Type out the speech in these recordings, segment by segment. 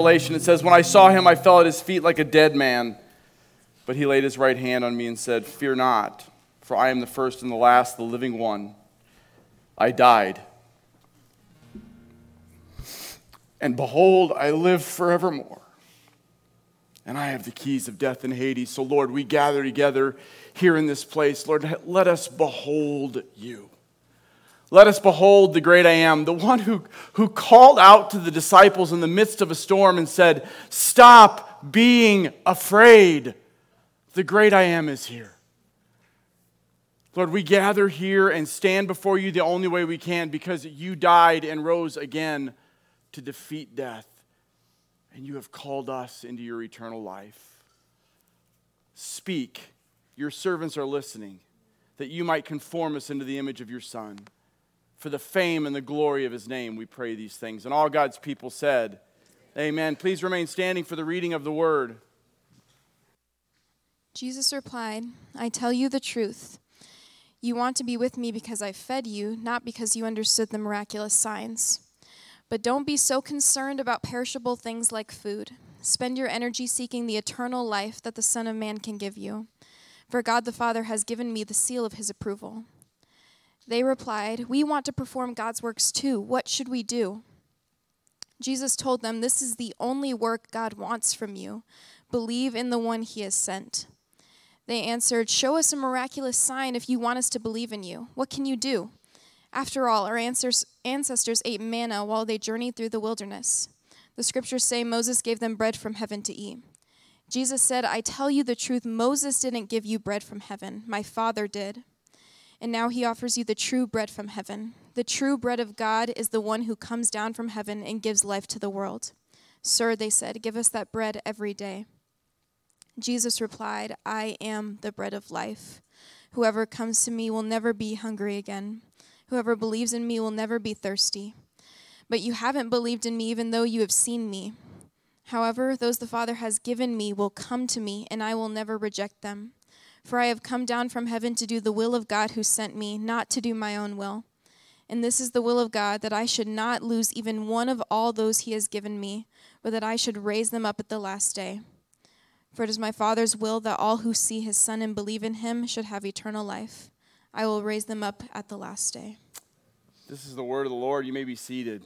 Revelation, it says, When I saw him, I fell at his feet like a dead man. But he laid his right hand on me and said, Fear not, for I am the first and the last, the living one. I died. And behold, I live forevermore. And I have the keys of death and Hades. So, Lord, we gather together here in this place. Lord, let us behold you. Let us behold the great I am, the one who, who called out to the disciples in the midst of a storm and said, Stop being afraid. The great I am is here. Lord, we gather here and stand before you the only way we can because you died and rose again to defeat death, and you have called us into your eternal life. Speak, your servants are listening, that you might conform us into the image of your Son. For the fame and the glory of his name, we pray these things. And all God's people said, Amen. Please remain standing for the reading of the word. Jesus replied, I tell you the truth. You want to be with me because I fed you, not because you understood the miraculous signs. But don't be so concerned about perishable things like food. Spend your energy seeking the eternal life that the Son of Man can give you. For God the Father has given me the seal of his approval. They replied, We want to perform God's works too. What should we do? Jesus told them, This is the only work God wants from you. Believe in the one he has sent. They answered, Show us a miraculous sign if you want us to believe in you. What can you do? After all, our ancestors ate manna while they journeyed through the wilderness. The scriptures say Moses gave them bread from heaven to eat. Jesus said, I tell you the truth, Moses didn't give you bread from heaven, my Father did and now he offers you the true bread from heaven. The true bread of God is the one who comes down from heaven and gives life to the world. Sir, they said, give us that bread every day. Jesus replied, I am the bread of life. Whoever comes to me will never be hungry again. Whoever believes in me will never be thirsty. But you haven't believed in me even though you have seen me. However, those the Father has given me will come to me, and I will never reject them. For I have come down from heaven to do the will of God who sent me, not to do my own will. And this is the will of God, that I should not lose even one of all those he has given me, but that I should raise them up at the last day. For it is my Father's will that all who see his Son and believe in him should have eternal life. I will raise them up at the last day. This is the word of the Lord. You may be seated.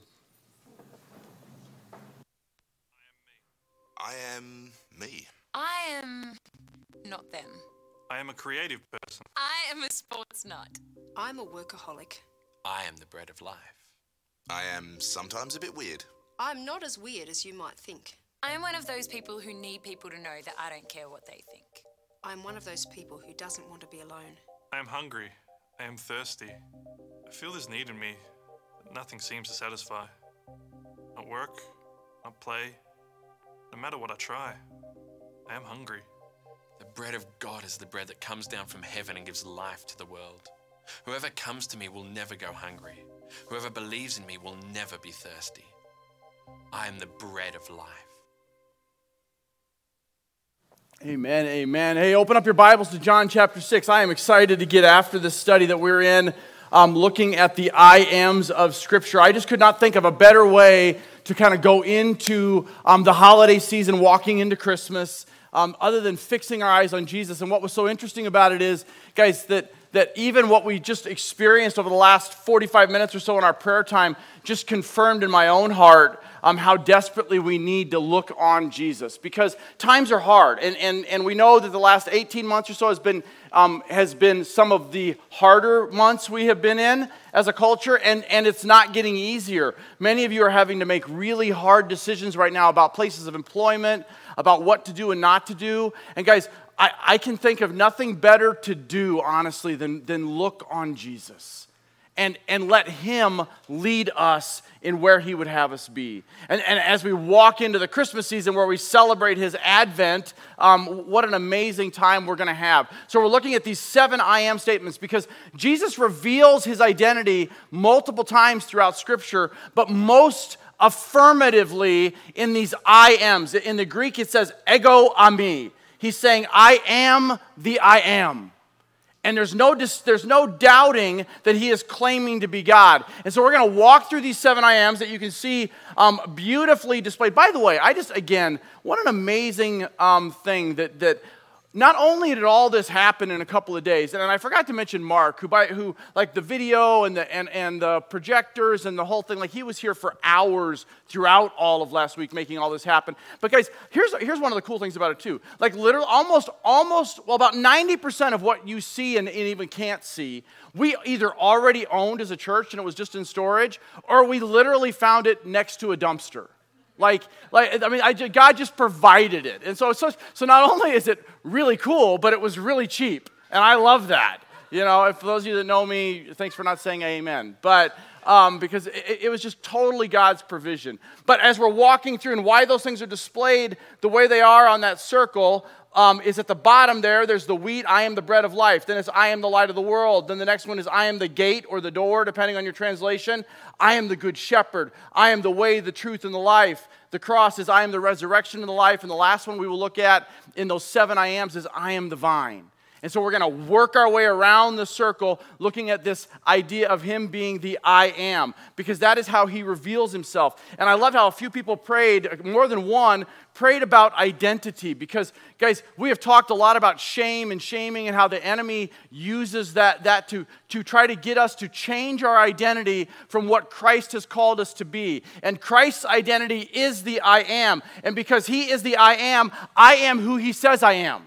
I am me. I am not them. I am a creative person. I am a sports nut. I'm a workaholic. I am the bread of life. I am sometimes a bit weird. I'm not as weird as you might think. I am one of those people who need people to know that I don't care what they think. I'm one of those people who doesn't want to be alone. I am hungry. I am thirsty. I feel this need in me that nothing seems to satisfy. Not work, not play. No matter what I try, I am hungry. Bread of God is the bread that comes down from heaven and gives life to the world. Whoever comes to me will never go hungry. Whoever believes in me will never be thirsty. I am the bread of life. Amen, amen. Hey, open up your Bibles to John chapter 6. I am excited to get after this study that we're in, um, looking at the I ams of Scripture. I just could not think of a better way to kind of go into um, the holiday season, walking into Christmas, um, other than fixing our eyes on Jesus. And what was so interesting about it is, guys, that, that even what we just experienced over the last 45 minutes or so in our prayer time just confirmed in my own heart um, how desperately we need to look on Jesus because times are hard. And, and, and we know that the last 18 months or so has been, um, has been some of the harder months we have been in as a culture, and, and it's not getting easier. Many of you are having to make really hard decisions right now about places of employment, about what to do and not to do. And guys, I, I can think of nothing better to do, honestly, than, than look on Jesus and, and let Him lead us in where He would have us be. And, and as we walk into the Christmas season where we celebrate His advent, um, what an amazing time we're going to have. So, we're looking at these seven I am statements because Jesus reveals His identity multiple times throughout Scripture, but most affirmatively in these I ams. In the Greek, it says ego eimi. He's saying, I am the I am. And there's no, there's no doubting that he is claiming to be God. And so we're going to walk through these seven I ams that you can see um, beautifully displayed. By the way, I just, again, what an amazing um, thing that, that not only did all this happen in a couple of days, and I forgot to mention Mark, who, by, who like the video and the, and, and the projectors and the whole thing, like he was here for hours throughout all of last week making all this happen. But guys, here's, here's one of the cool things about it too. Like literally almost, almost, well, about 90% of what you see and, and even can't see, we either already owned as a church and it was just in storage, or we literally found it next to a dumpster. Like, like I mean, I, God just provided it. And so, so, so not only is it really cool, but it was really cheap. And I love that. You know, if those of you that know me, thanks for not saying amen. But um, because it, it was just totally God's provision. But as we're walking through and why those things are displayed the way they are on that circle, um, is at the bottom there. There's the wheat, I am the bread of life. Then it's I am the light of the world. Then the next one is I am the gate or the door, depending on your translation. I am the good shepherd. I am the way, the truth, and the life. The cross is I am the resurrection and the life. And the last one we will look at in those seven I ams is I am the vine. And so we're going to work our way around the circle looking at this idea of him being the I am, because that is how he reveals himself. And I love how a few people prayed, more than one, prayed about identity. Because, guys, we have talked a lot about shame and shaming and how the enemy uses that, that to, to try to get us to change our identity from what Christ has called us to be. And Christ's identity is the I am. And because he is the I am, I am who he says I am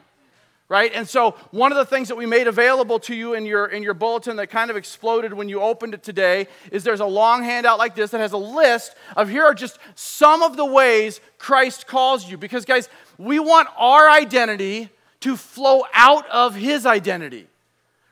right? And so one of the things that we made available to you in your in your bulletin that kind of exploded when you opened it today is there's a long handout like this that has a list of here are just some of the ways christ calls you. Because guys we want our identity to flow out of his identity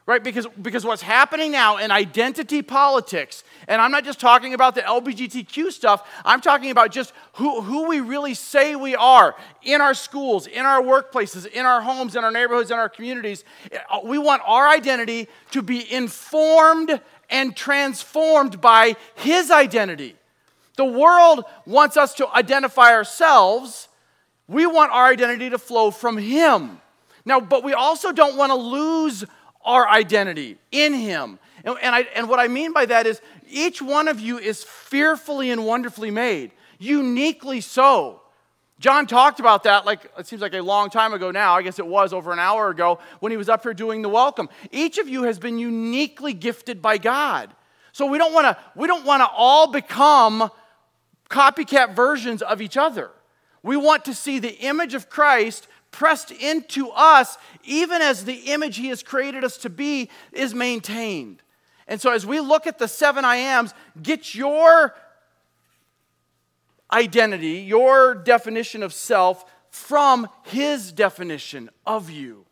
right? Because, because what's happening now in identity politics, and I'm not just talking about the LGBTQ stuff, I'm talking about just who, who we really say we are in our schools, in our workplaces, in our homes, in our neighborhoods, in our communities. Uh, we want our identity to be informed and transformed by His identity. The world wants us to identify ourselves. We want our identity to flow from Him. Now, but we also don't want to lose our identity in Him. And, and, I, and what I mean by that is each one of you is fearfully and wonderfully made, uniquely so. John talked about that like it seems like a long time ago now. I guess it was over an hour ago when he was up here doing the welcome. Each of you has been uniquely gifted by God. So we don't want to we don't want to all become copycat versions of each other. We want to see the image of Christ pressed into us, even as the image He has created us to be is maintained. And so, as we look at the seven I ams, get your identity, your definition of self, from His definition of you.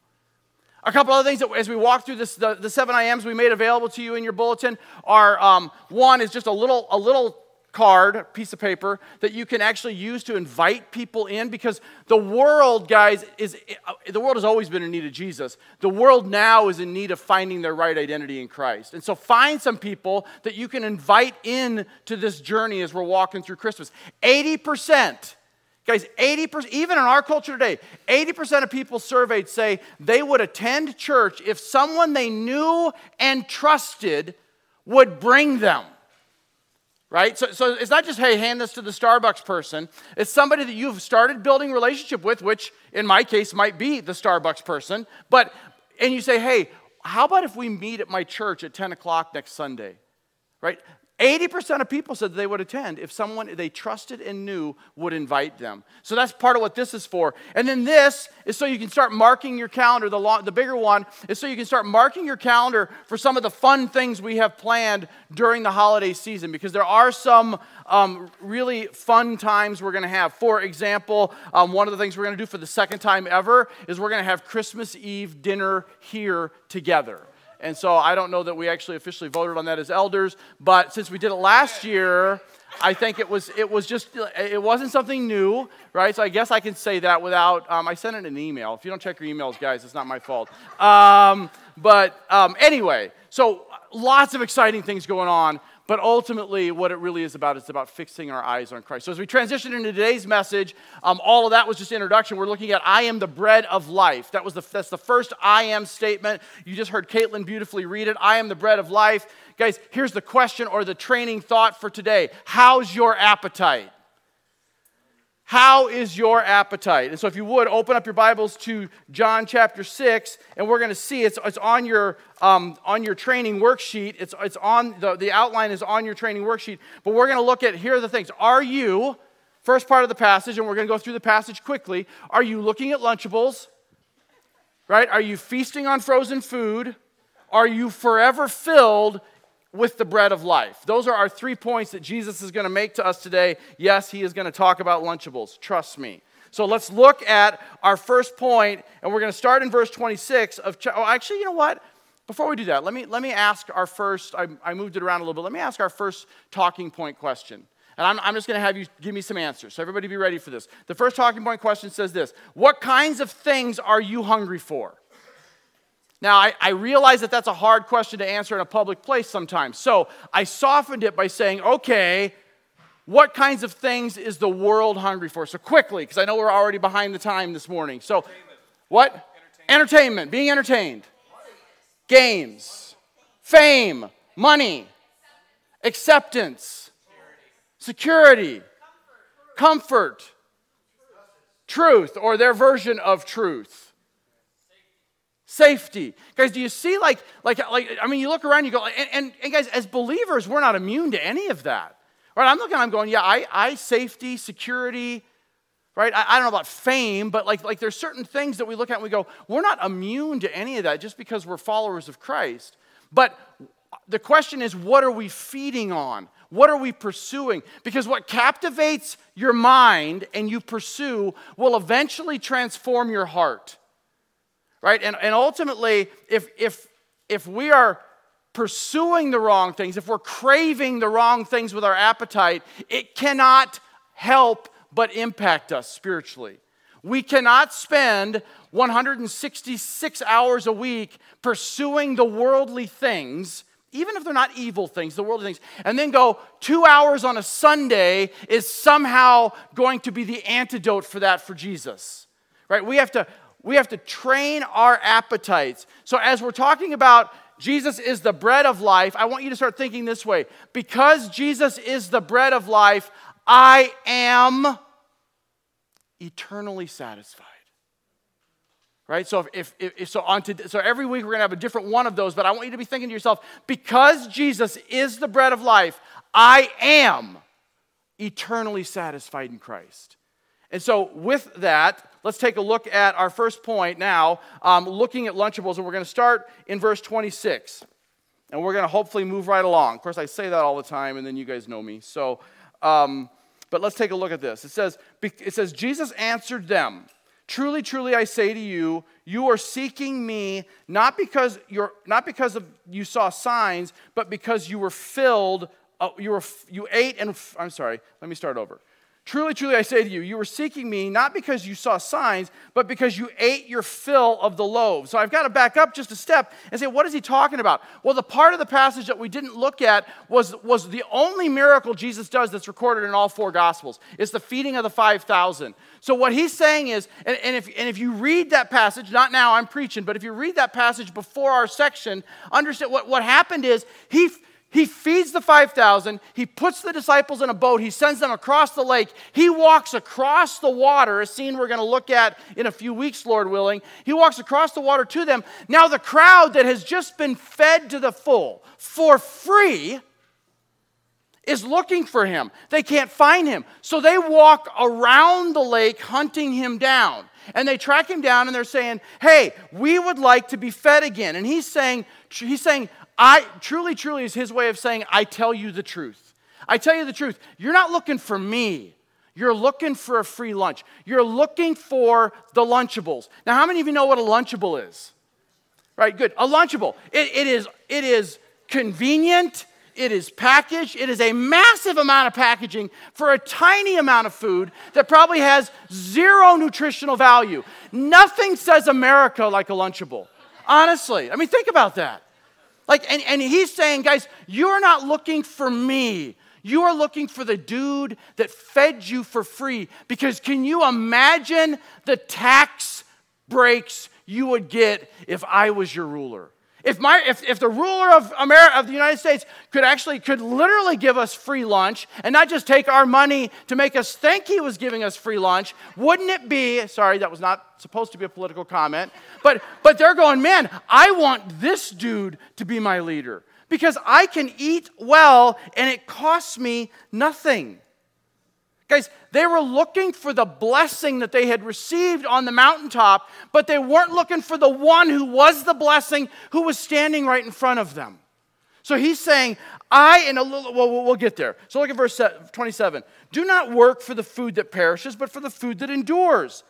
A couple other things that, as we walk through this, the, the seven I ams we made available to you in your bulletin are um, one is just a little, a little card, piece of paper that you can actually use to invite people in because the world, guys, is uh, the world has always been in need of Jesus. The world now is in need of finding their right identity in Christ. And so find some people that you can invite in to this journey as we're walking through Christmas. 80% Guys, 80%, even in our culture today, 80% of people surveyed say they would attend church if someone they knew and trusted would bring them right? So, so it's not just, hey, hand this to the Starbucks person. It's somebody that you've started building relationship with, which in my case might be the Starbucks person. But, and you say, hey, how about if we meet at my church at 10 o'clock next Sunday? Right? 80% of people said they would attend if someone they trusted and knew would invite them. So that's part of what this is for. And then this is so you can start marking your calendar. The, long, the bigger one is so you can start marking your calendar for some of the fun things we have planned during the holiday season because there are some um, really fun times we're going to have. For example, um, one of the things we're going to do for the second time ever is we're going to have Christmas Eve dinner here together. And so I don't know that we actually officially voted on that as elders, but since we did it last year, I think it was it was just it wasn't something new, right? So I guess I can say that without um, I sent it an email. If you don't check your emails, guys, it's not my fault. Um, but um, anyway, so lots of exciting things going on. But ultimately, what it really is about is about fixing our eyes on Christ. So, as we transition into today's message, um, all of that was just introduction. We're looking at I am the bread of life. That was the, that's the first I am statement. You just heard Caitlin beautifully read it. I am the bread of life. Guys, here's the question or the training thought for today How's your appetite? How is your appetite? And so, if you would, open up your Bibles to John chapter 6, and we're going to see it's, it's on, your, um, on your training worksheet. It's, it's on, the, the outline is on your training worksheet. But we're going to look at here are the things. Are you, first part of the passage, and we're going to go through the passage quickly, are you looking at Lunchables? Right? Are you feasting on frozen food? Are you forever filled with the bread of life. Those are our three points that Jesus is going to make to us today. Yes, he is going to talk about Lunchables. Trust me. So let's look at our first point, and we're going to start in verse 26 of. Oh, actually, you know what? Before we do that, let me, let me ask our first, I, I moved it around a little bit. Let me ask our first talking point question. And I'm, I'm just going to have you give me some answers. So, everybody be ready for this. The first talking point question says this What kinds of things are you hungry for? Now, I, I, realize that that's a hard question to answer in a public place sometimes. So I softened it by saying, okay, what kinds of things is the world hungry for? So quickly, because I know we're already behind the time this morning. So, what? Entertainment. Entertainment, being entertained. Games, fame, money, acceptance, security, comfort, truth, or their version of truth safety. Guys, do you see like, like, like I mean, you look around, you go, and, and, and, guys, as believers, we're not immune to any of that. Right? I'm looking, I'm going, yeah, I, I safety, security, right? I, I don't know about fame, but like, like there's certain things that we look at and we go, we're not immune to any of that just because we're followers of Christ. But the question is, what are we feeding on? What are we pursuing? Because what captivates your mind and you pursue will eventually transform your heart right? And, and ultimately, if, if, if we are pursuing the wrong things, if we're craving the wrong things with our appetite, it cannot help but impact us spiritually. We cannot spend 166 hours a week pursuing the worldly things, even if they're not evil things, the worldly things, and then go two hours on a Sunday is somehow going to be the antidote for that for Jesus. Right? We have to we have to train our appetites. So, as we're talking about Jesus is the bread of life, I want you to start thinking this way because Jesus is the bread of life, I am eternally satisfied. Right? So, if, if, if so, on to, so every week we're going to have a different one of those, but I want you to be thinking to yourself because Jesus is the bread of life, I am eternally satisfied in Christ. And so, with that, let's take a look at our first point now, um, looking at Lunchables. And we're going to start in verse 26. And we're going to hopefully move right along. Of course, I say that all the time, and then you guys know me. So, um, but let's take a look at this. It says, it says, Jesus answered them. Truly, truly, I say to you, you are seeking me not because you're not because of you saw signs, but because you were filled. Uh, you were you ate and I'm sorry. Let me start over. Truly, truly, I say to you, you were seeking me not because you saw signs, but because you ate your fill of the loaves. So I've got to back up just a step and say, what is he talking about? Well, the part of the passage that we didn't look at was, was the only miracle Jesus does that's recorded in all four Gospels. It's the feeding of the 5,000. So what he's saying is, and, and, if, and if you read that passage, not now, I'm preaching, but if you read that passage before our section, understand what, what happened is he he feeds the 5,000. He puts the disciples in a boat. He sends them across the lake. He walks across the water, a scene we're going to look at in a few weeks, Lord willing. He walks across the water to them. Now, the crowd that has just been fed to the full for free is looking for him. They can't find him. So they walk around the lake hunting him down. And they track him down and they're saying, Hey, we would like to be fed again. And he's saying, he's saying, I truly, truly is his way of saying, I tell you the truth. I tell you the truth. You're not looking for me. You're looking for a free lunch. You're looking for the Lunchables. Now, how many of you know what a Lunchable is? Right, good. A Lunchable. It, it, is, it is convenient, it is packaged, it is a massive amount of packaging for a tiny amount of food that probably has zero nutritional value. Nothing says America like a Lunchable. Honestly. I mean, think about that. Like, and, and he's saying, guys, you're not looking for me. You are looking for the dude that fed you for free. Because can you imagine the tax breaks you would get if I was your ruler? If, my, if, if the ruler of, America, of the United States could actually, could literally give us free lunch and not just take our money to make us think he was giving us free lunch, wouldn't it be, sorry, that was not supposed to be a political comment, but, but they're going, man, I want this dude to be my leader because I can eat well and it costs me nothing. Guys, they were looking for the blessing that they had received on the mountaintop, but they weren't looking for the one who was the blessing who was standing right in front of them. So he's saying, I, in a little, well, we'll get there. So look at verse 27. Do not work for the food that perishes, but for the food that endures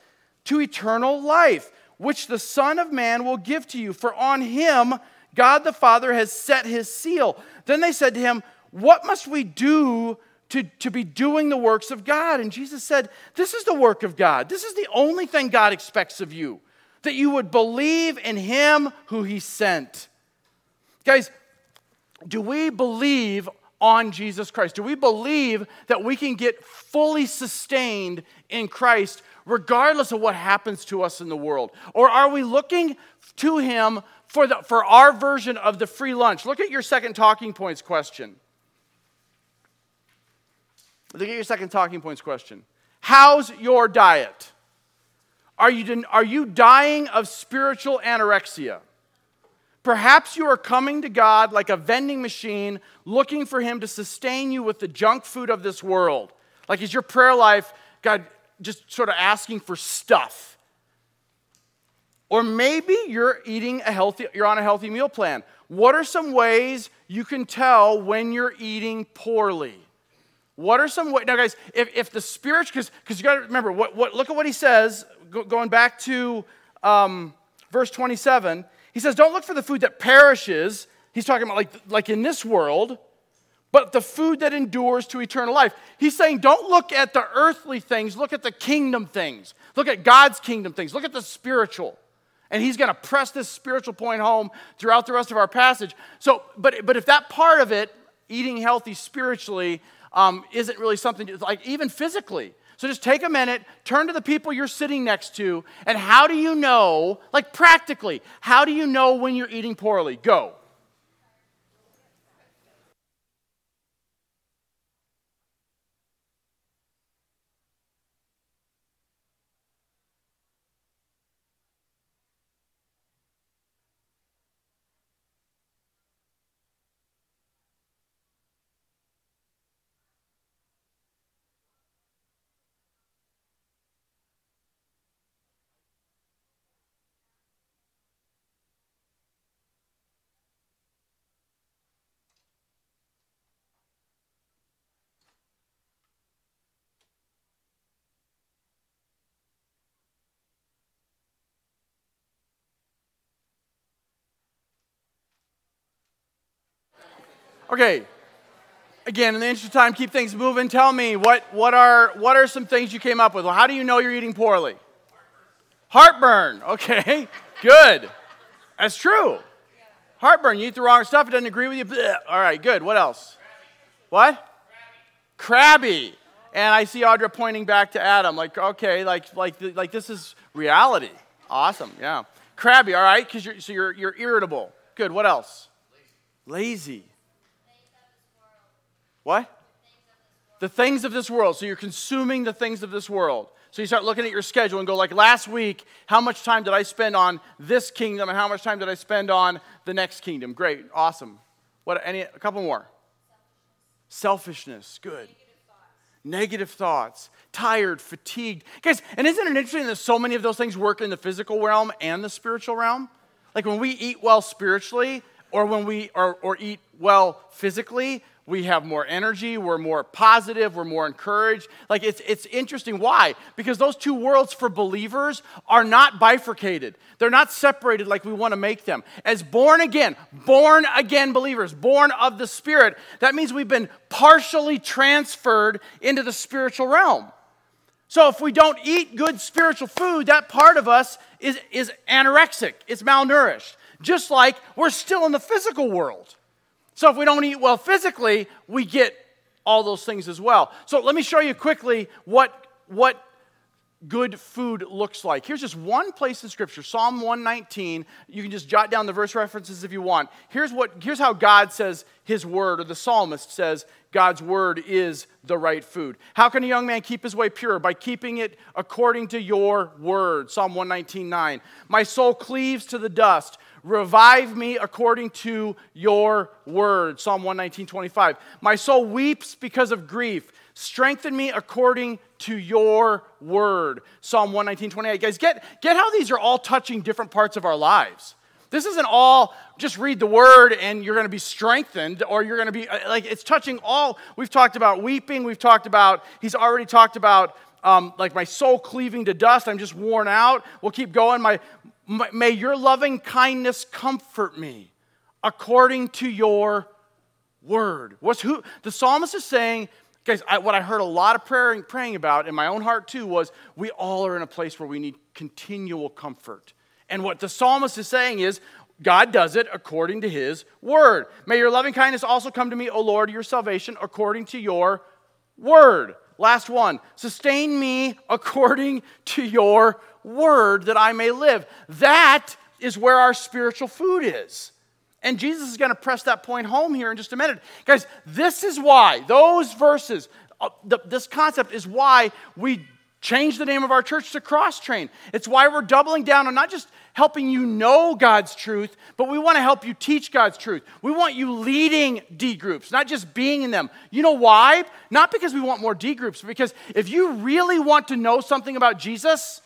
to eternal life, which the Son of Man will give to you. For on him God the Father has set his seal. Then they said to him, What must we do to, to be doing the works of God. And Jesus said, This is the work of God. This is the only thing God expects of you that you would believe in Him who He sent. Guys, do we believe on Jesus Christ? Do we believe that we can get fully sustained in Christ regardless of what happens to us in the world? Or are we looking to Him for, the, for our version of the free lunch? Look at your second talking points question. Look at your second talking points question. How's your diet? Are you, are you dying of spiritual anorexia? Perhaps you are coming to God like a vending machine, looking for Him to sustain you with the junk food of this world. Like, is your prayer life, God, just sort of asking for stuff? Or maybe you're eating a healthy, you're on a healthy meal plan. What are some ways you can tell when you're eating poorly? What are some ways? Now, guys, if, if the spiritual, because because you got to remember, what, what, look at what he says, go, going back to um, verse 27. He says, Don't look for the food that perishes. He's talking about like, like in this world, but the food that endures to eternal life. He's saying, Don't look at the earthly things, look at the kingdom things. Look at God's kingdom things. Look at the spiritual. And he's going to press this spiritual point home throughout the rest of our passage. So, but, but if that part of it, eating healthy spiritually, um, isn't really something like even physically. So just take a minute, turn to the people you're sitting next to, and how do you know, like practically, how do you know when you're eating poorly? Go. Okay. Again, in the interest of time, keep things moving. Tell me what, what, are, what are some things you came up with? Well, how do you know you're eating poorly? Heartburn. Okay, good. That's true. Heartburn. You eat the wrong stuff, it doesn't agree with you. Blech. All right, good. What else? What? Crabby. And I see Audra pointing back to Adam, like, okay, like, like, like this is reality. Awesome, yeah. Crabby, all right, because you're, so you're, you're irritable. Good. What else? Lazy. Lazy. What? The things of this world. So you're consuming the things of this world. So you start looking at your schedule and go like last week, how much time did I spend on this kingdom and how much time did I spend on the next kingdom? Great, awesome. What any a couple more? Selfishness, good. Negative thoughts, tired, fatigued. Guys, and isn't it interesting that so many of those things work in the physical realm and the spiritual realm? Like when we eat well spiritually or when we or, or eat well physically, we have more energy, we're more positive, we're more encouraged. Like it's, it's interesting. Why? Because those two worlds for believers are not bifurcated, they're not separated like we want to make them. As born again, born again believers, born of the Spirit, that means we've been partially transferred into the spiritual realm. So if we don't eat good spiritual food, that part of us is, is anorexic, it's malnourished. just like we're still in the physical world. So if we don't eat well physically, we get all those things as well. So let me show you quickly what, what good food looks like. Here's just one place in Scripture, Psalm 119. You can just jot down the verse references if you want. Here's, what, here's how God says his word, or the psalmist says God's word is the right food. How can a young man keep his way pure? By keeping it according to your word. Psalm 119, 9. My soul cleaves to the dust. Revive me according to your word. Psalm 119, 25. My soul weeps because of grief. Strengthen me according to your word. Psalm 119, 28. Guys, get, get how these are all touching different parts of our lives. This isn't all just read the word and you're going to be strengthened or you're going to be uh, like it's touching all. We've talked about weeping. We've talked about, he's already talked about um, like my soul cleaving to dust. I'm just worn out. We'll keep going. My, my, may your loving kindness comfort me according to your word. What's who the psalmist is saying, guys, I, what I heard a lot of praying, praying about in my own heart too was we all are in a place where we need continual comfort. And what the psalmist is saying is, God does it according to his word. May your loving kindness also come to me, O Lord, your salvation, according to your word. Last one. Sustain me according to your word that I may live. That is where our spiritual food is. And Jesus is going to press that point home here in just a minute. Guys, this is why, those verses, uh, this concept is why we change the name of our church to Cross Train. It's why we're doubling down on not just helping you know God's truth, but we want to help you teach God's truth. We want you leading D groups, not just being in them. You know why? Not because we want more D groups, because if you really want to know something about Jesus,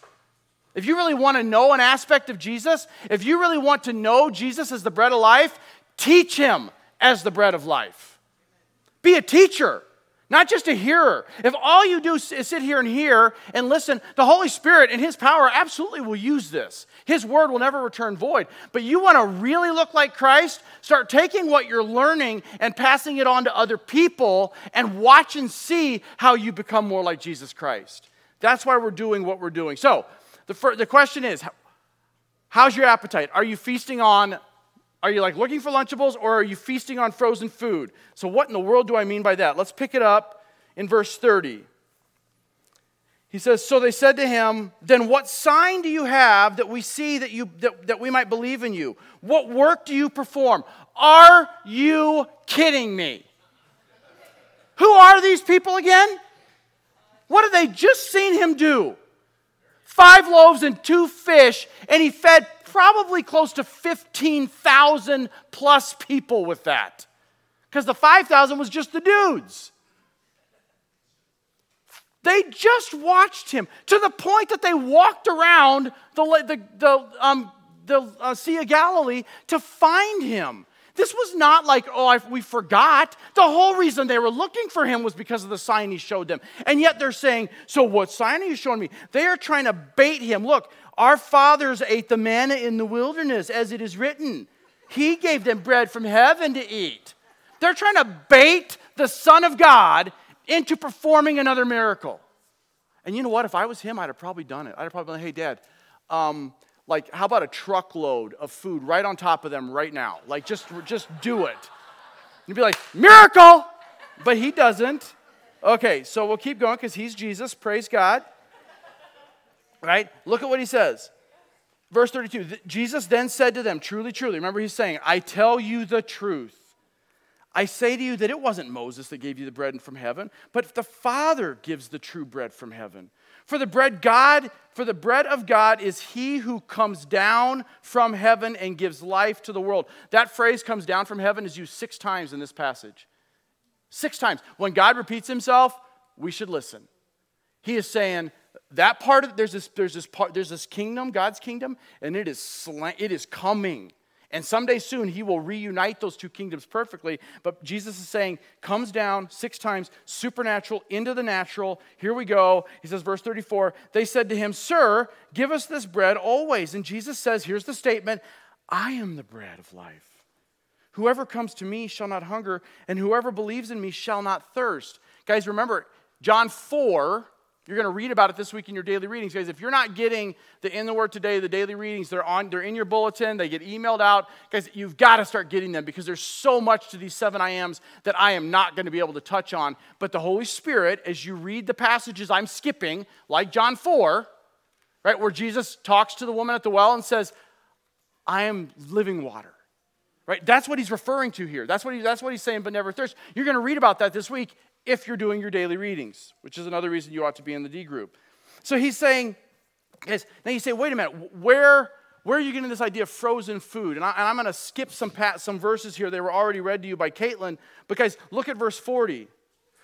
if you really want to know an aspect of Jesus, if you really want to know Jesus as the bread of life, teach him as the bread of life. Be a teacher, not just a hearer. If all you do is sit here and hear and listen, the Holy Spirit and his power absolutely will use this. His word will never return void. But you want to really look like Christ? Start taking what you're learning and passing it on to other people and watch and see how you become more like Jesus Christ. That's why we're doing what we're doing. So, the, the question is how's your appetite? Are you feasting on, are you like looking for Lunchables or are you feasting on frozen food? So, what in the world do I mean by that? Let's pick it up in verse 30. He says, So they said to him, Then what sign do you have that we see that, you, that, that we might believe in you? What work do you perform? Are you kidding me? Who are these people again? What have they just seen him do? Five loaves and two fish, and he fed probably close to 15,000 plus people with that. Because the 5,000 was just the dudes. They just watched him to the point that they walked around the, the, the, um, the uh, Sea of Galilee to find him. This was not like, oh, I, we forgot. The whole reason they were looking for him was because of the sign he showed them. And yet they're saying, so what sign are you showing me? They are trying to bait him. Look, our fathers ate the manna in the wilderness, as it is written. He gave them bread from heaven to eat. They're trying to bait the Son of God into performing another miracle. And you know what? If I was him, I'd have probably done it. I'd have probably been, like, hey, Dad, um, like how about a truckload of food right on top of them right now? Like just just do it. You'd be like miracle! But he doesn't. Okay so we'll keep going because he's jesus. Praise god. Right? Look at what he says. Verse 32 jesus then said to them truly truly remember he's saying i tell you the truth. I say to you that it wasn't Moses that gave you the bread from heaven, but the Father gives the true bread from heaven. For the bread God, for the bread of God is he who comes down from heaven and gives life to the world. That phrase comes down from heaven is used 6 times in this passage. 6 times. When God repeats himself, we should listen. He is saying that part of there's this there's this part there's this kingdom, God's kingdom, and it is sla- it is coming. And someday soon, he will reunite those two kingdoms perfectly. But Jesus is saying, comes down six times, supernatural into the natural. Here we go. He says, verse 34 They said to him, Sir, give us this bread always. And Jesus says, Here's the statement I am the bread of life. Whoever comes to me shall not hunger, and whoever believes in me shall not thirst. Guys, remember, John 4 You're going to read about it this week in your daily readings. Guys, if you're not getting the In the Word today, the daily readings, they're, on, they're in your bulletin, they get emailed out. Guys, you've got to start getting them because there's so much to these seven I ams that I am not going to be able to touch on. But the Holy Spirit, as you read the passages I'm skipping, like John 4, right, where Jesus talks to the woman at the well and says, I am living water. Right? That's what he's referring to here. That's what, he, that's what he's saying, but never thirst. You're going to read about that this week if you're doing your daily readings, which is another reason you ought to be in the D group. So he's saying, guys, now you say, wait a minute, where, where are you getting this idea of frozen food? And, I, am going to skip some, pat, some verses here. They were already read to you by Caitlin. Because look at verse 40.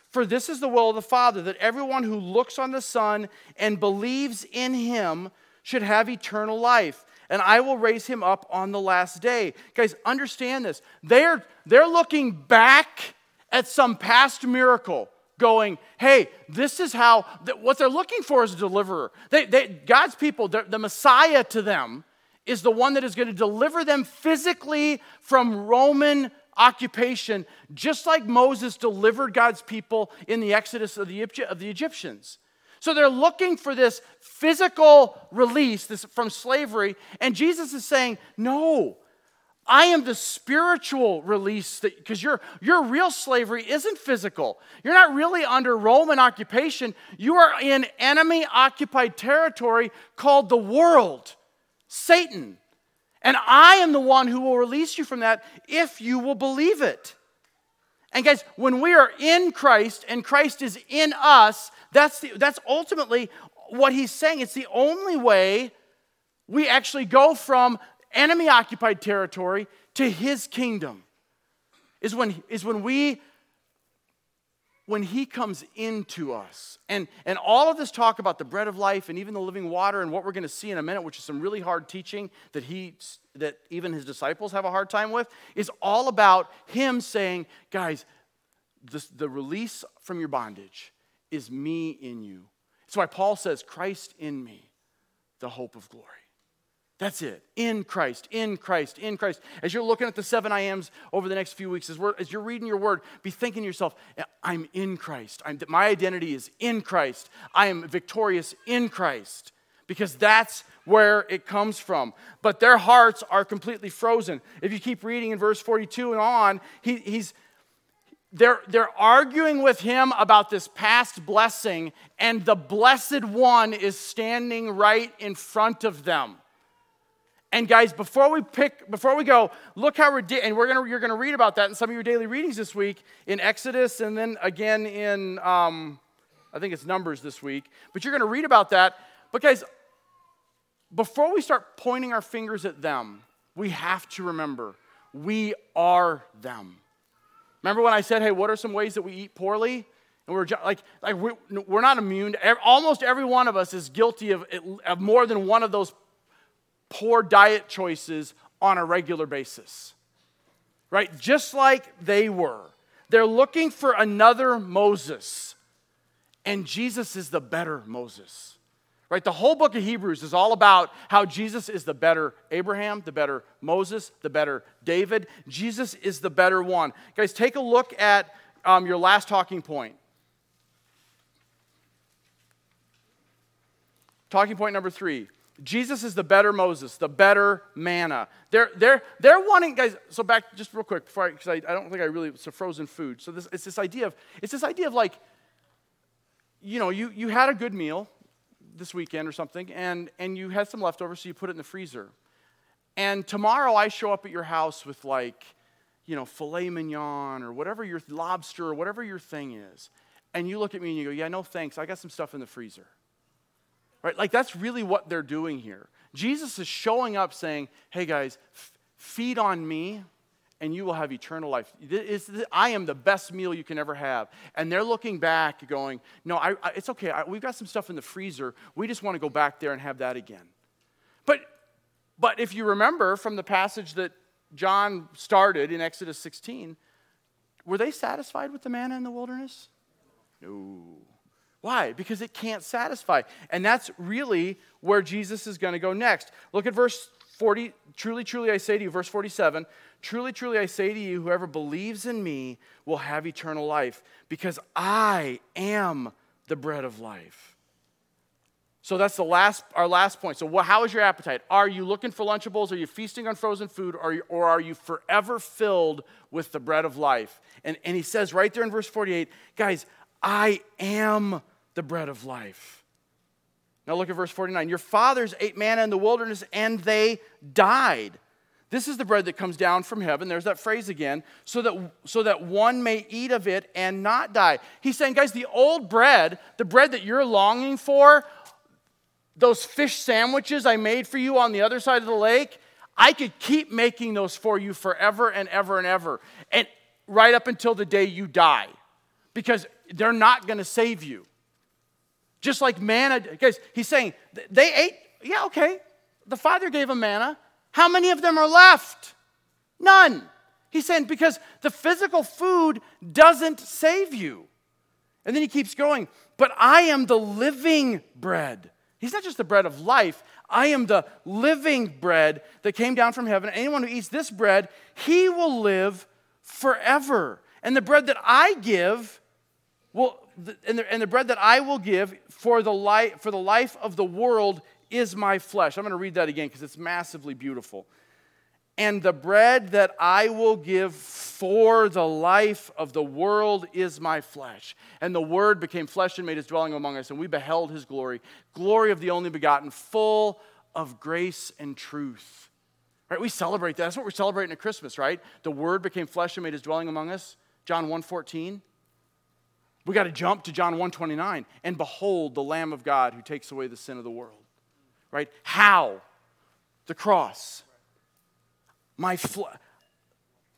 For this is the will of the Father, that everyone who looks on the Son and believes in him should have eternal life. And I will raise him up on the last day. Guys, understand this. They're, they're looking back at some past miracle going, hey, this is how, what they're looking for is a deliverer. They, they, God's people, the Messiah to them is the one that is going to deliver them physically from Roman occupation, just like Moses delivered God's people in the exodus of the, of the Egyptians. So they're looking for this physical release this, from slavery, and Jesus is saying, no, I am the spiritual release because your, your real slavery isn't physical. You're not really under Roman occupation. You are in enemy occupied territory called the world, Satan. And I am the one who will release you from that if you will believe it. And guys, when we are in Christ and Christ is in us, that's, the, that's ultimately what he's saying. It's the only way we actually go from enemy occupied territory to his kingdom is when, is when we when he comes into us. And, and all of this talk about the bread of life and even the living water and what we're going to see in a minute which is some really hard teaching that he that even his disciples have a hard time with is all about him saying guys this, the release from your bondage is me in you. It's why paul says christ in me the hope of glory that's it. In Christ, in Christ, in Christ. As you're looking at the seven I ams over the next few weeks, as, as you're reading your word, be thinking to yourself, I'm in Christ. I'm, my identity is in Christ. I am victorious in Christ because that's where it comes from. But their hearts are completely frozen. If you keep reading in verse 42 and on, he, he's, they're, they're arguing with him about this past blessing, and the blessed one is standing right in front of them. And guys, before we pick, before we go, look how ridiculous, and we're gonna, you're gonna read about that in some of your daily readings this week in Exodus and then again in, um, I think it's Numbers this week. But you're gonna read about that. But guys, before we start pointing our fingers at them, we have to remember we are them. Remember when I said, hey, what are some ways that we eat poorly? And we're like, like we're not immune. Almost every one of us is guilty of, of more than one of those poor diet choices on a regular basis. Right? Just like they were. They're looking for another Moses. And Jesus is the better Moses. Right? The whole book of Hebrews is all about how Jesus is the better Abraham, the better Moses, the better David. Jesus is the better one. Guys, take a look at um, your last talking point. Talking point number three Jesus is the better Moses, the better manna. They're, they're, they're wanting, guys, so back just real quick, before because I, I, don't think I really, it's a frozen food. So this, it's this idea of, it's this idea of like, you know, you, you had a good meal this weekend or something, and, and you had some leftovers, so you put it in the freezer. And tomorrow I show up at your house with like, you know, filet mignon or whatever your lobster or whatever your thing is. And you look at me and you go, yeah, no thanks, I got some stuff in the freezer. Right? Like that's really what they're doing here. Jesus is showing up saying, hey guys, f- feed on me and you will have eternal life. I am the best meal you can ever have. And they're looking back going, no, I, I, it's okay. I, we've got some stuff in the freezer. We just want to go back there and have that again. But, but if you remember from the passage that John started in Exodus 16, were they satisfied with the manna in the wilderness? No. Why? Because it can't satisfy. And that's really where Jesus is going to go next. Look at verse 40. Truly, truly, I say to you, verse 47 Truly, truly, I say to you, whoever believes in me will have eternal life, because I am the bread of life. So that's the last, our last point. So, what, how is your appetite? Are you looking for Lunchables? Are you feasting on frozen food? Or, or are you forever filled with the bread of life? And, and he says right there in verse 48, guys, I am the bread of life. Now look at verse 49. Your fathers ate manna in the wilderness and they died. This is the bread that comes down from heaven. There's that phrase again. So that, so that one may eat of it and not die. He's saying, guys, the old bread, the bread that you're longing for, those fish sandwiches I made for you on the other side of the lake, I could keep making those for you forever and ever and ever. And right up until the day you die. Because they're not going to save you. Just like manna, guys, he's saying they ate, yeah, okay. The Father gave them manna. How many of them are left? None. He's saying because the physical food doesn't save you. And then he keeps going, but I am the living bread. He's not just the bread of life. I am the living bread that came down from heaven. Anyone who eats this bread, he will live forever. And the bread that I give will, and the, and the bread that I will give for the, life, for the life of the world is my flesh. I'm going to read that again because it's massively beautiful. And the bread that I will give for the life of the world is my flesh. And the Word became flesh and made his dwelling among us, and we beheld his glory glory of the only begotten, full of grace and truth. Right? We celebrate that. That's what we're celebrating at Christmas, right? The Word became flesh and made his dwelling among us. John 1 14. We got to jump to John 129 and behold the Lamb of God who takes away the sin of the world. Right? How? The cross. My fl-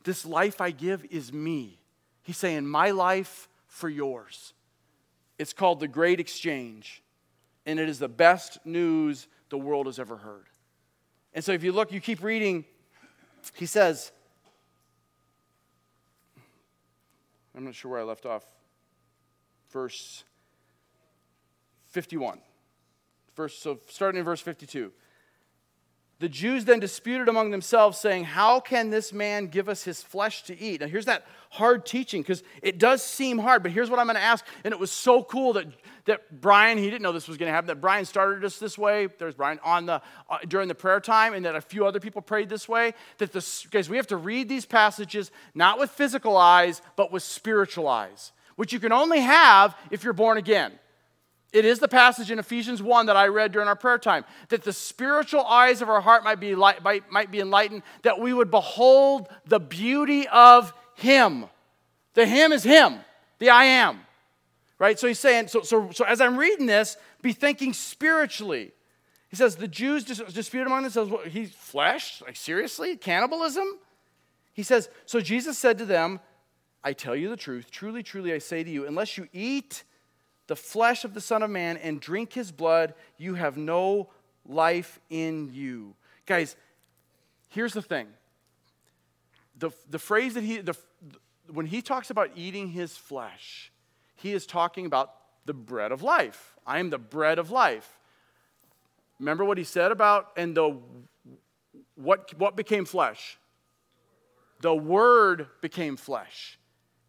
this life I give is me. He's saying, My life for yours. It's called the Great Exchange, and it is the best news the world has ever heard. And so if you look, you keep reading, he says, I'm not sure where I left off. Verse 51. Verse, so starting in verse 52. The Jews then disputed among themselves, saying, How can this man give us his flesh to eat? Now, here's that hard teaching because it does seem hard, but here's what I'm going to ask. And it was so cool that, that Brian, he didn't know this was going to happen, that Brian started us this way. There's Brian on the, uh, during the prayer time, and that a few other people prayed this way. That the, guys, we have to read these passages not with physical eyes, but with spiritual eyes, which you can only have if you're born again. It is the passage in Ephesians 1 that I read during our prayer time that the spiritual eyes of our heart might be, light, might, might be enlightened, that we would behold the beauty of Him. The Him is Him, the I am. Right? So he's saying, so, so, so as I'm reading this, be thinking spiritually. He says, the Jews dis- among themselves, well, he's flesh? Like, seriously? Cannibalism? He says, so Jesus said to them, I tell you the truth, truly, truly, I say to you, unless you eat the flesh of the Son of Man and drink his blood, you have no life in you. Guys, here's the thing. The, the phrase that he, the, when he talks about eating his flesh, he is talking about the bread of life. I am the bread of life. Remember what he said about, and the, what, what became flesh? The word became flesh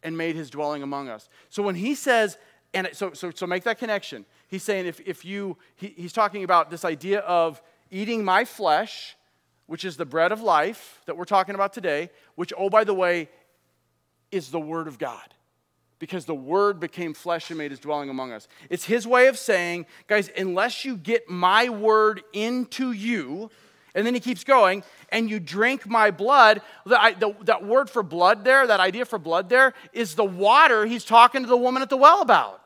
and made his dwelling among us. So when he says, and so, so, so make that connection. He's saying if, if you, he, he's talking about this idea of eating my flesh, which is the bread of life that we're talking about today, which, oh, by the way, is the Word of God. Because the Word became flesh and made his dwelling among us. It's his way of saying, guys, unless you get my Word into you, and then he keeps going, and you drink my blood. The, the, that word for blood there, that idea for blood there, is the water he's talking to the woman at the well about.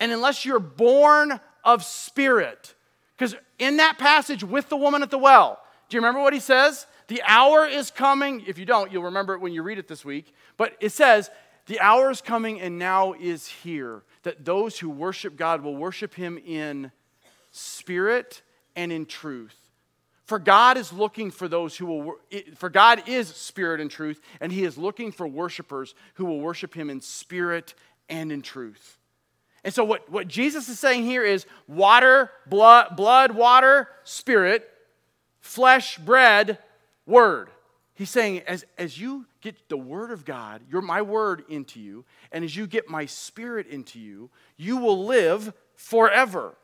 And unless you're born of spirit, because in that passage with the woman at the well, do you remember what he says? The hour is coming. If you don't, you'll remember it when you read it this week. But it says, The hour is coming and now is here, that those who worship God will worship him in spirit and in truth. For God is looking for those who will, for God is spirit and truth, and He is looking for worshipers who will worship Him in spirit and in truth. And so, what, what Jesus is saying here is water, blood, blood, water, spirit, flesh, bread, word. He's saying, as, as you get the word of God, your, my word into you, and as you get my spirit into you, you will live forever.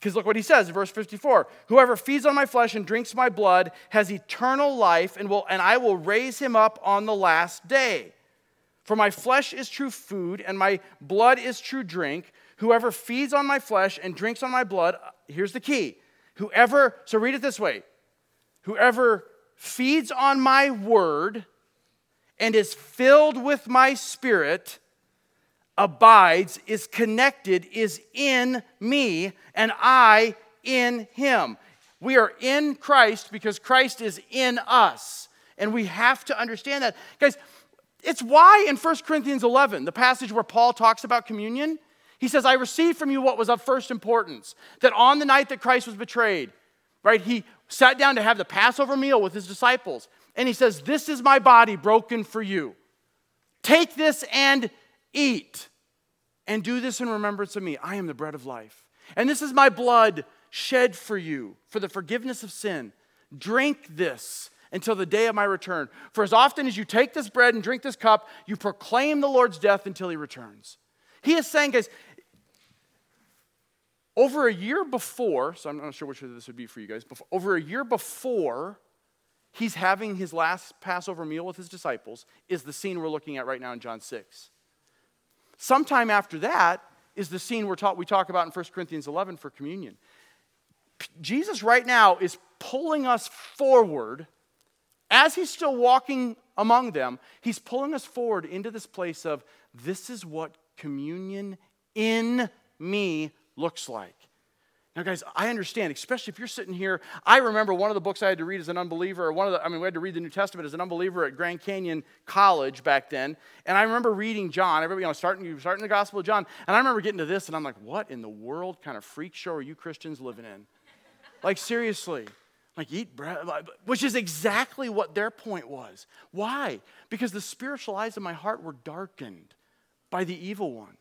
Because look what he says in verse 54 Whoever feeds on my flesh and drinks my blood has eternal life, and, will, and I will raise him up on the last day. For my flesh is true food, and my blood is true drink. Whoever feeds on my flesh and drinks on my blood, uh, here's the key. Whoever, so read it this way whoever feeds on my word and is filled with my spirit abides, is connected, is in me, and I in him. We are in Christ because Christ is in us. And we have to understand that. Guys, it's why in 1 Corinthians 11, the passage where Paul talks about communion, he says, I received from you what was of first importance. That on the night that Christ was betrayed, right, he sat down to have the Passover meal with his disciples. And he says, This is my body broken for you. Take this and eat. And do this in remembrance of me. I am the bread of life. And this is my blood shed for you for the forgiveness of sin. Drink this until the day of my return. For as often as you take this bread and drink this cup, you proclaim the Lord's death until he returns. He is saying, guys, over a year before, so I'm not sure which of this would be for you guys, before, over a year before he's having his last Passover meal with his disciples, is the scene we're looking at right now in John 6. Sometime after that is the scene we're taught, we talk about in 1 Corinthians 11 for communion. Jesus right now is pulling us forward as he's still walking among them, he's pulling us forward into this place of this is what communion in me looks like. Now, guys, I understand, especially if you're sitting here. I remember one of the books I had to read as an unbeliever, or one of the, I mean, we had to read the New Testament as an unbeliever at Grand Canyon College back then. And I remember reading John, everybody, you know, starting, starting the Gospel of John. And I remember getting to this, and I'm like, what in the world kind of freak show are you Christians living in? like, seriously. Like, eat bread, which is exactly what their point was. Why? Because the spiritual eyes of my heart were darkened by the evil one.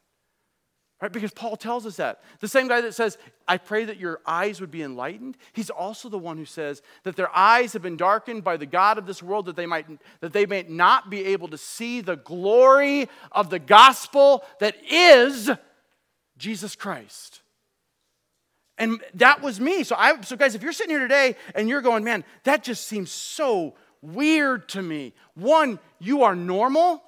Right? Because Paul tells us that. The same guy that says, I pray that your eyes would be enlightened, he's also the one who says that their eyes have been darkened by the God of this world that they might that they may not be able to see the glory of the gospel that is Jesus Christ. And that was me. So I so guys, if you're sitting here today and you're going, man, that just seems so weird to me. One, you are normal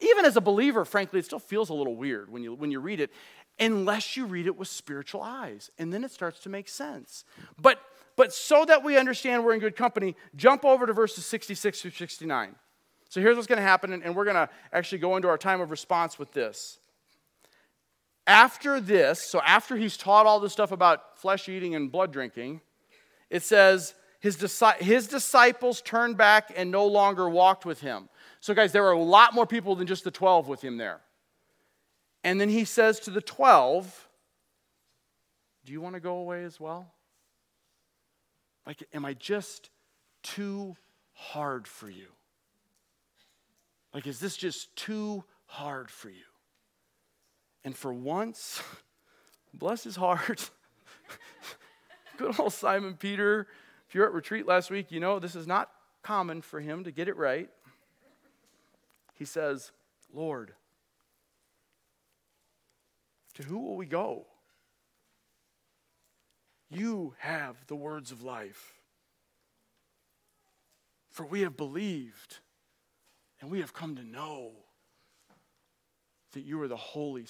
even as a believer, frankly, it still feels a little weird when you, when you read it, unless you read it with spiritual eyes. And then it starts to make sense. But, but so that we understand we're in good company, jump over to verses 66 through 69. So here's what's going to happen, and we're going to actually go into our time of response with this. After this, so after he's taught all this stuff about flesh eating and blood drinking, it says, his, his disciples turned back and no longer walked with him. So, guys, there were a lot more people than just the 12 with him there. And then he says to the 12, Do you want to go away as well? Like, am I just too hard for you? Like, is this just too hard for you? And for once, bless his heart, good old Simon Peter. If you're at retreat last week, you know this is not common for him to get it right he says, Lord, to who will we go? You have the words of life. For we have believed and we have come to know that you are the Holy